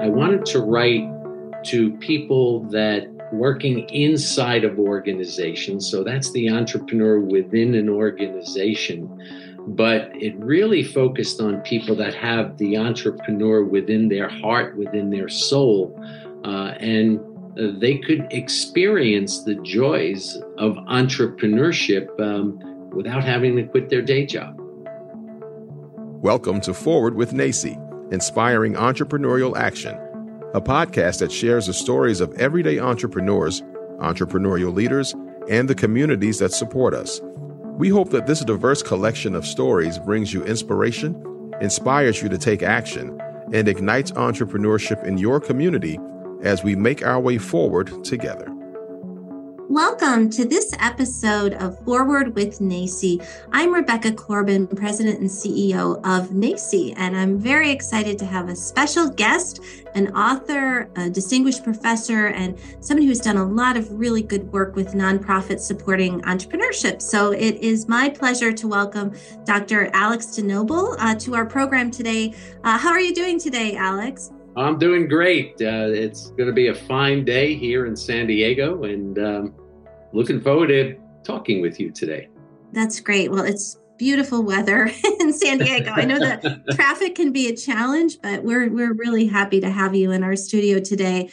I wanted to write to people that working inside of organizations. So that's the entrepreneur within an organization. But it really focused on people that have the entrepreneur within their heart, within their soul, uh, and they could experience the joys of entrepreneurship um, without having to quit their day job. Welcome to Forward with NACCE, inspiring entrepreneurial action a podcast that shares the stories of everyday entrepreneurs, entrepreneurial leaders, and the communities that support us. We hope that this diverse collection of stories brings you inspiration, inspires you to take action, and ignites entrepreneurship in your community as we make our way forward together. Welcome to this episode of Forward with NACCE. I'm Rebecca Corbin, President and CEO of NACCE, and I'm very excited to have a special guest, an author, a distinguished professor, and someone who's done a lot of really good work with nonprofits supporting entrepreneurship. So it is my pleasure to welcome Dr. Alex DeNoble uh, to our program today. Uh, how are you doing today, Alex? I'm doing great. Uh, it's going to be a fine day here in San Diego, and um, looking forward to talking with you today. That's great. Well, it's beautiful weather in San Diego. I know that traffic can be a challenge, but we're we're really happy to have you in our studio today.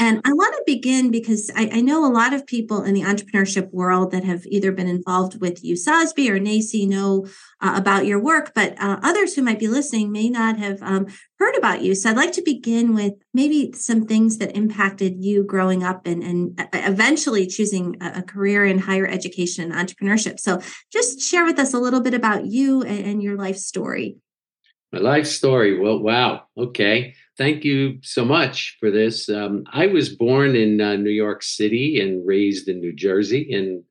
And I want to begin because I, I, know a lot of people in the entrepreneurship world that have either been involved with USASBE or NACCE know uh, about your work, but uh, others who might be listening may not have um, heard about you. So I'd like to begin with maybe some things that impacted you growing up and, and uh, eventually choosing a, a, career in higher education and entrepreneurship. So just share with us a little bit about you and, and your life story. My life story. Well, wow. Okay thank you so much for this. Um, I was born in uh, New York City and raised in New Jersey, and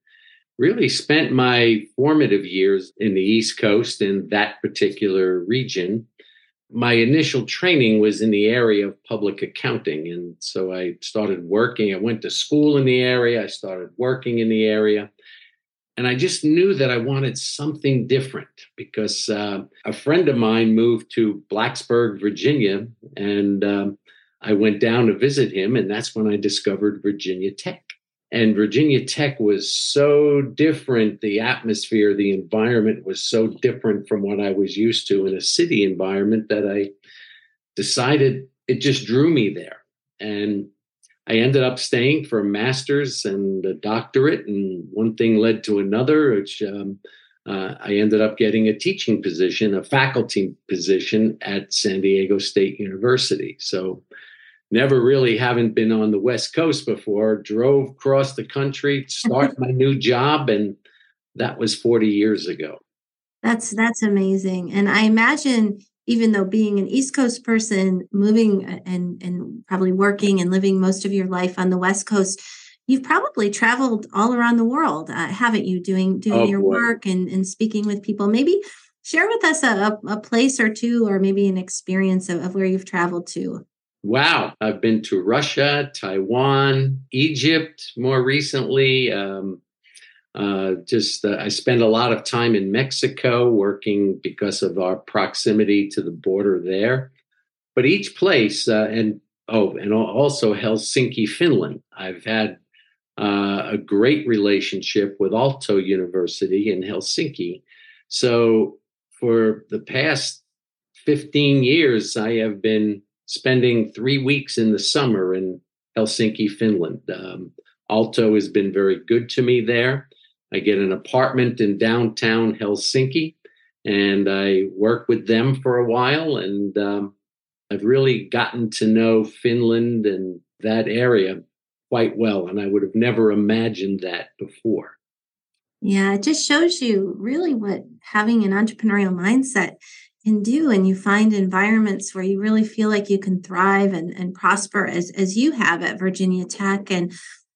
really spent my formative years in the East Coast in that particular region. My initial training was in the area of public accounting. And so I started working. I went to school in the area, I started working in the area. And I just knew that I wanted something different because uh, a friend of mine moved to Blacksburg, Virginia, and um, I went down to visit him. And that's when I discovered Virginia Tech. And Virginia Tech was so different. The atmosphere, the environment was so different from what I was used to in a city environment that I decided it just drew me there. And I ended up staying for a master's and a doctorate, and one thing led to another, which um, uh, I ended up getting a teaching position, a faculty position at San Diego State University. So, never really haven't been on the West Coast before. Drove across the country, start my new job, and that was 40 years ago. That's that's amazing, and I imagine even though being an East Coast person, moving and and probably working and living most of your life on the West Coast, you've probably traveled all around the world, uh, haven't you? Doing doing oh, your boy. work and and speaking with people. Maybe share with us a, a place or two, or maybe an experience of, of where you've traveled to. Wow, I've been to Russia, Taiwan, Egypt more recently. Um, uh, just uh, I spend a lot of time in Mexico working because of our proximity to the border there. But each place, uh, and oh, and also Helsinki, Finland. I've had uh, a great relationship with Aalto University in Helsinki. So for the past 15 years, I have been spending three weeks in the summer in Helsinki, Finland. Um, has been very good to me there. I get an apartment in downtown Helsinki and I work with them for a while. And um, I've really gotten to know Finland and that area quite well. And I would have never imagined that before. Yeah, it just shows you really what having an entrepreneurial mindset can do. And you find environments where you really feel like you can thrive and, and prosper as, as you have at Virginia Tech. And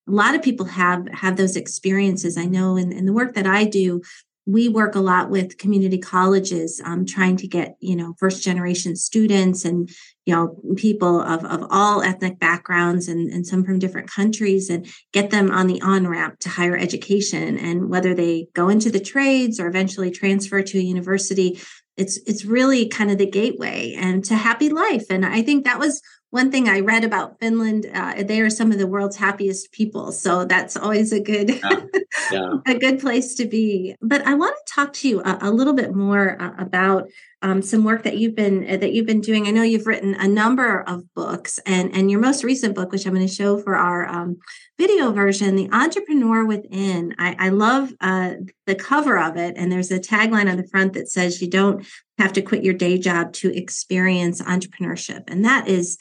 a lot of people have have those experiences. I know in, in the work that i do we work a lot with community colleges um, trying to get you know first generation students and you know people of, of all ethnic backgrounds and, and some from different countries and get them on the on ramp to higher education. And whether they go into the trades or eventually transfer to a university it's it's really kind of the gateway and to happy life. And i think that was one thing i read about finland uh, they are some of the world's happiest people so that's always a good yeah. Yeah. a good place to be but i want to talk to you a, a little bit more uh, about um, some work that you've been uh, that you've been doing i know you've written a number of books and and your most recent book which i'm going to show for our um, video version the entrepreneur within i, I love uh, the cover of it and there's a tagline on the front that says you don't have to quit your day job to experience entrepreneurship. And that is,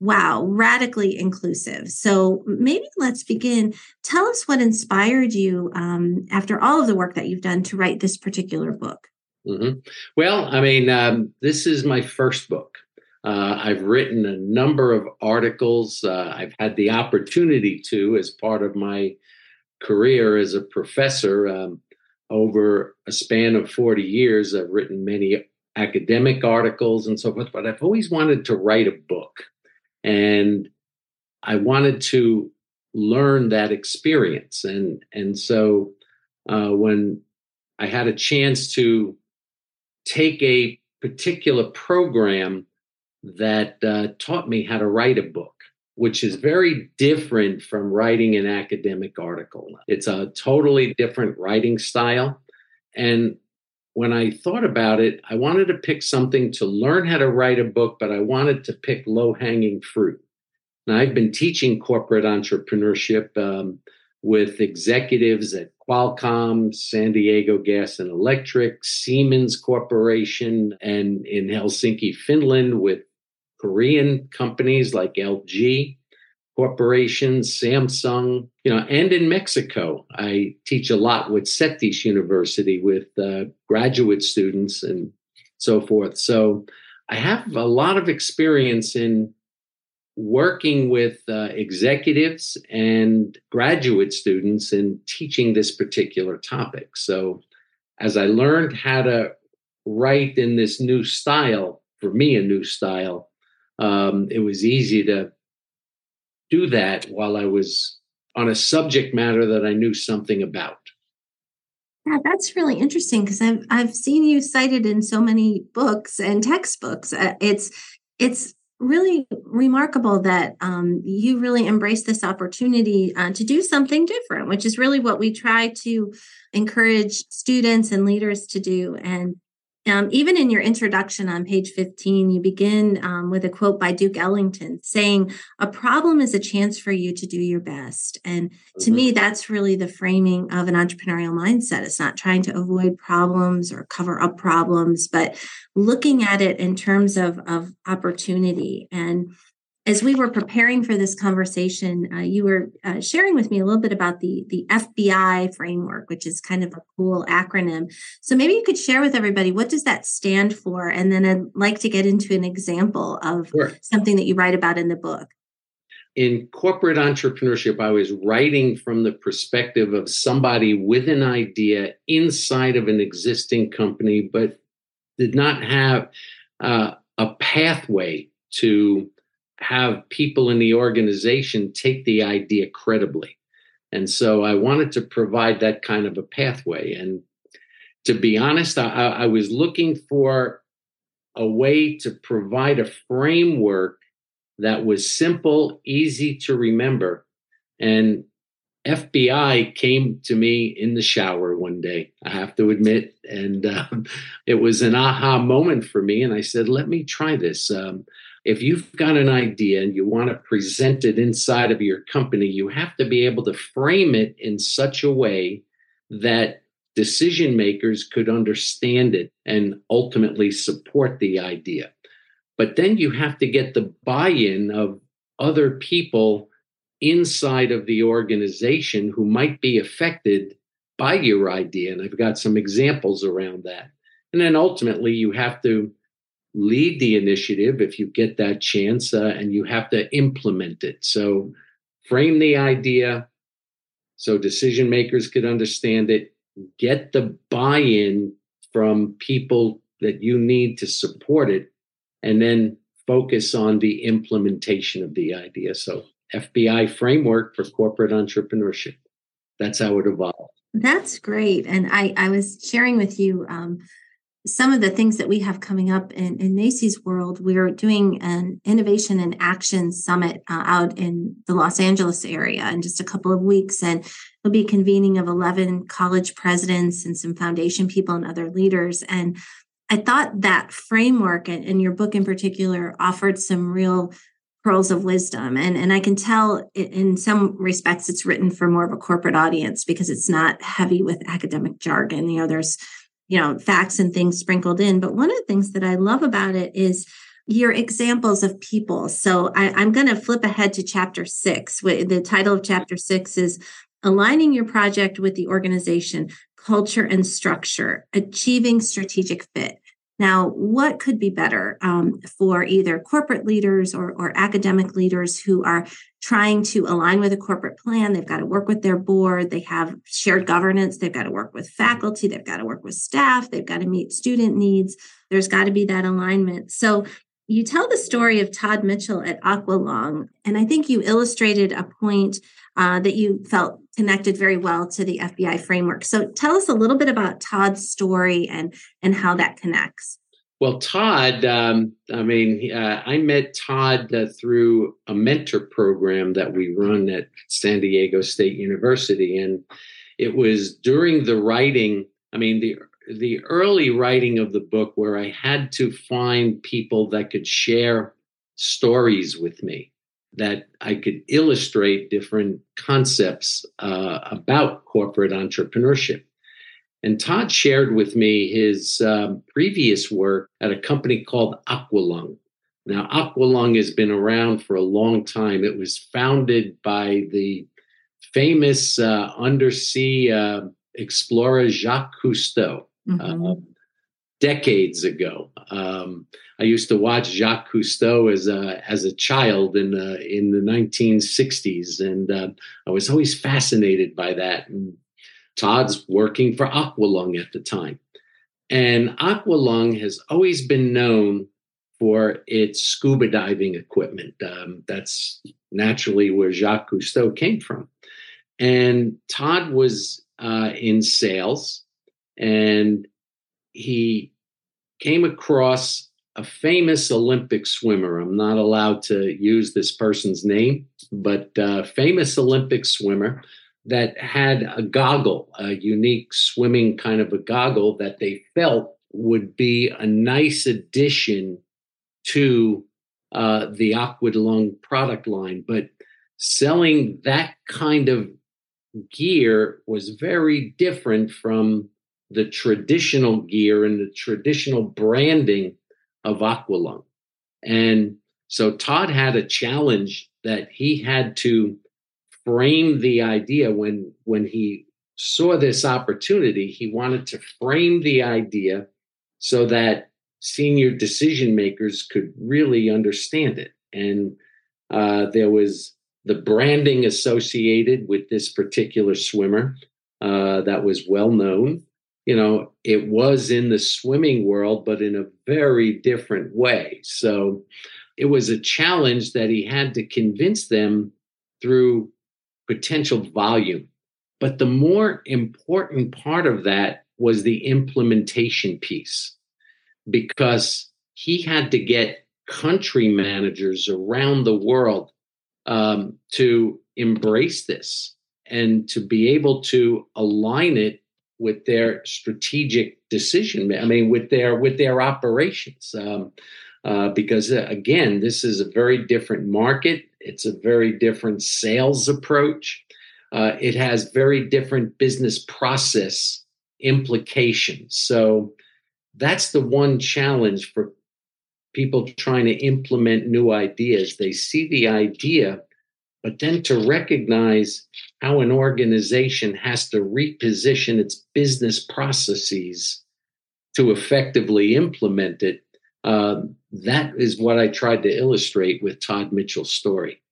wow, radically inclusive. So maybe let's begin. Tell us what inspired you um, after all of the work that you've done to write this particular book. Mm-hmm. Well, I mean, um, this is my first book. Uh, I've written a number of articles. Uh, I've had the opportunity to, as part of my career as a professor, um, over a span of 40 years, I've written many academic articles and so forth, but I've always wanted to write a book. And I wanted to learn that experience. And, and so uh, when I had a chance to take a particular program that uh, taught me how to write a book, which is very different from writing an academic article. It's a totally different writing style. And when I thought about it, I wanted to pick something to learn how to write a book, but I wanted to pick low hanging fruit. Now, I've been teaching corporate entrepreneurship um, with executives at Qualcomm, San Diego Gas and Electric, Siemens Corporation, and in Helsinki, Finland, with Korean companies like LG corporations, Samsung, you know, and in Mexico. I teach a lot with CETYS University with uh, graduate students and so forth. So I have a lot of experience in working with uh, executives and graduate students in teaching this particular topic. So as I learned how to write in this new style, for me, a new style, um, it was easy to do that while I was on a subject matter that I knew something about. Yeah, that's really interesting because I've I've seen you cited in so many books and textbooks. Uh, it's it's really remarkable that um, you really embrace this opportunity uh, to do something different, which is really what we try to encourage students and leaders to do. And um, even in your introduction on page 15, you begin um, with a quote by Duke Ellington saying, A problem is a chance for you to do your best. And to mm-hmm. me, that's really the framing of an entrepreneurial mindset. It's not trying to avoid problems or cover up problems, but looking at it in terms of, of opportunity. And as we were preparing for this conversation, uh, you were uh, sharing with me a little bit about the the FBI framework, which is kind of a cool acronym. So maybe you could share with everybody what does that stand for, and then I'd like to get into an example of sure. something that you write about in the book. In corporate entrepreneurship, I was writing from the perspective of somebody with an idea inside of an existing company, but did not have uh, a pathway to have people in the organization take the idea credibly. And so I wanted to provide that kind of a pathway. And to be honest, I, I was looking for a way to provide a framework that was simple, easy to remember. And FBI came to me in the shower one day, I have to admit. And um, it was an aha moment for me. And I said, let me try this. Um, if you've got an idea and you want to present it inside of your company, you have to be able to frame it in such a way that decision makers could understand it and ultimately support the idea. But then you have to get the buy in of other people inside of the organization who might be affected by your idea. And I've got some examples around that. And then ultimately, you have to lead the initiative if you get that chance uh, and you have to implement it. So, frame the idea so decision makers could understand it, get the buy in from people that you need to support it, and then focus on the implementation of the idea. So, FBI framework for corporate entrepreneurship. That's how it evolved. That's great. And I, I was sharing with you um, some of the things that we have coming up in, in NACCE's world, we're doing an innovation and action summit uh, out in the Los Angeles area in just a couple of weeks. And it'll be a convening of 11 college presidents and some foundation people and other leaders. And I thought that framework and, and your book in particular offered some real pearls of wisdom. And, and I can tell in some respects it's written for more of a corporate audience because it's not heavy with academic jargon. You know, there's you know, facts and things sprinkled in. But one of the things that I love about it is your examples of people. So I, am going to flip ahead to chapter six. The title of chapter six is Aligning Your Project with the Organization, Culture and Structure, Achieving Strategic Fit. Now, what could be better um, for either corporate leaders or, or academic leaders who are trying to align with a corporate plan? They've got to work with their board, they have shared governance, they've got to work with faculty, they've got to work with staff, they've got to meet student needs. There's got to be that alignment. So, you tell the story of Todd Mitchell at Aqualung, and I think you illustrated a point uh, that you felt connected very well to the FBI framework. So tell us a little bit about Todd's story and and how that connects. Well, Todd, um, I mean, uh, I met Todd uh, through a mentor program that we run at San Diego State University, and it was during the writing. I mean, the the early writing of the book where I had to find people that could share stories with me that I could illustrate different concepts uh, about corporate entrepreneurship. And Todd shared with me his uh, previous work at a company called Aqualung. Now, Aqualung has been around for a long time. It was founded by the famous uh, undersea uh, explorer Jacques Cousteau. Mm-hmm. Uh, decades ago. Um, I used to watch Jacques Cousteau as a as a child in the in the 1960s, and uh, I was always fascinated by that. And Todd's working for Aqualung at the time, and Aqualung has always been known for its scuba diving equipment. Um, that's naturally where Jacques Cousteau came from, and Todd was uh, in sales and he came across a famous Olympic swimmer. I'm not allowed to use this person's name, but uh, famous Olympic swimmer that had a goggle, a unique swimming kind of a goggle that they felt would be a nice addition to uh, the Aqualung product line. But selling that kind of gear was very different from the traditional gear and the traditional branding of Aqualung. And so Todd had a challenge that he had to frame the idea when when he saw this opportunity he wanted to frame the idea so that senior decision makers could really understand it and uh, there was the branding associated with this particular swimmer uh, that was well known you know, it was in the swimming world, but in a very different way. So it was a challenge that he had to convince them through potential volume. But the more important part of that was the implementation piece, because he had to get country managers around the world um, to embrace this and to be able to align it with their strategic decision. I mean, with their with their operations, um, uh, because uh, again, this is a very different market. It's a very different sales approach. Uh, it has very different business process implications. So that's the one challenge for people trying to implement new ideas. They see the idea, but then to recognize how an organization has to reposition its business processes to effectively implement it. Uh, that is what I tried to illustrate with Todd Mitchell's story.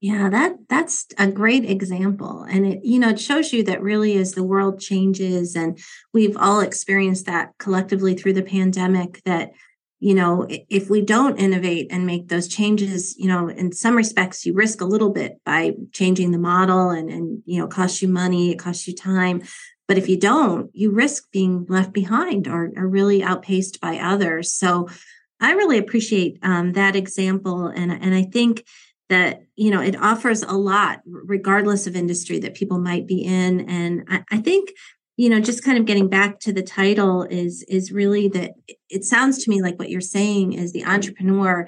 Yeah, that that's a great example. And it, you know, it shows you that really as the world changes and we've all experienced that collectively through the pandemic that you know if we don't innovate and make those changes you know in some respects you risk a little bit by changing the model and and you know costs you money it costs you time But if you don't, you risk being left behind or, or really outpaced by others. So I really appreciate um, that example. And, and I think that, you know, it offers a lot, regardless of industry that people might be in. And I, I think you know just kind of getting back to the title is is really that it sounds to me like what you're saying is the entrepreneur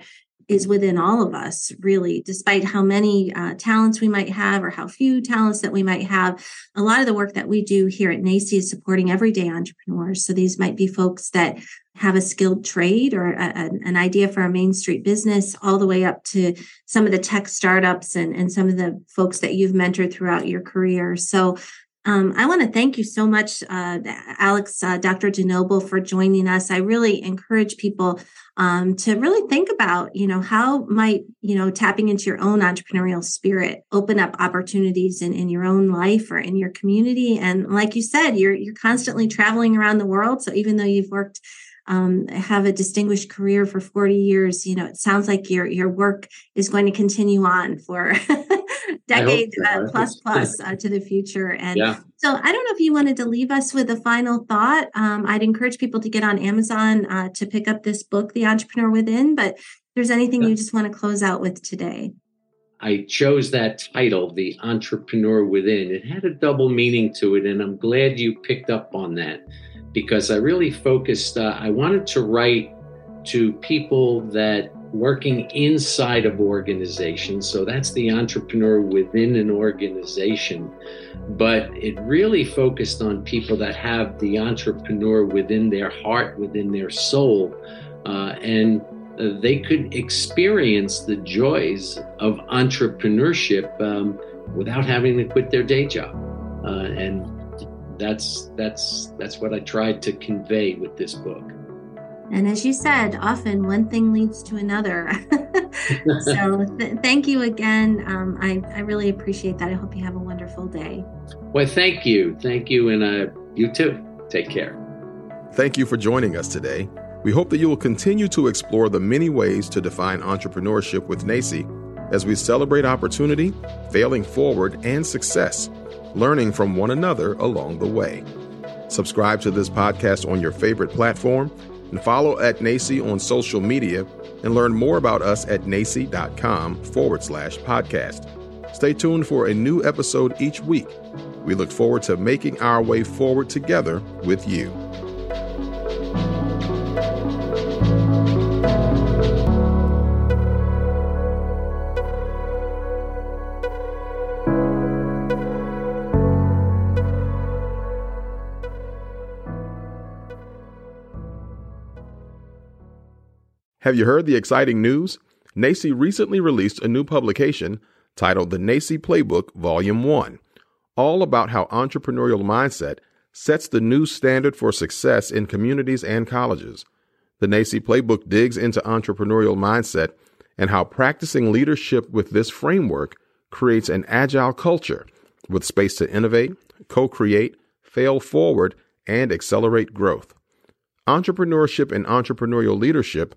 is within all of us, really, despite how many uh, talents we might have or how few talents that we might have. A lot of the work that we do here at NACCE is supporting everyday entrepreneurs. So these might be folks that have a skilled trade or a, an idea for a main street business, all the way up to some of the tech startups and, and some of the folks that you've mentored throughout your career. So um, I want to thank you so much, uh, Alex, uh, Dr. DeNoble, for joining us. I really encourage people um, to really think about, you know, how might, you know, tapping into your own entrepreneurial spirit open up opportunities in, in your own life or in your community. And like you said, you're you're constantly traveling around the world. So even though you've worked um, have a distinguished career for 40 years, you know, it sounds like your your work is going to continue on for decade uh, plus plus uh, to the future. And yeah. so I don't know if you wanted to leave us with a final thought. Um, I'd encourage people to get on Amazon uh, to pick up this book, The Entrepreneur Within. But if there's anything yeah. you just want to close out with today. I chose that title, The Entrepreneur Within. It had a double meaning to it, and I'm glad you picked up on that because I really focused. Uh, I wanted to write to people that working inside of organizations. So that's the entrepreneur within an organization. But it really focused on people that have the entrepreneur within their heart, within their soul. Uh, and uh, they could experience the joys of entrepreneurship um, without having to quit their day job. Uh, and that's that's that's what I tried to convey with this book. And as you said, often one thing leads to another. so th- thank you again. Um, I, I really appreciate that. I hope you have a wonderful day. Well, thank you. Thank you. And uh, you too. Take care. Thank you for joining us today. We hope that you will continue to explore the many ways to define entrepreneurship with NACCE as we celebrate opportunity, failing forward, and success, learning from one another along the way. Subscribe to this podcast on your favorite platform and follow at NACCE on social media and learn more about us at nacce.com forward slash podcast. Stay tuned for a new episode each week. We look forward to making our way forward together with you. Have you heard the exciting news? NACCE recently released a new publication titled The NACCE Playbook Volume 1, all about how entrepreneurial mindset sets the new standard for success in communities and colleges. The NACCE Playbook digs into entrepreneurial mindset and how practicing leadership with this framework creates an agile culture with space to innovate, co create, fail forward, and accelerate growth. Entrepreneurship and entrepreneurial leadership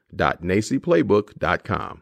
www.nacceplaybook.com.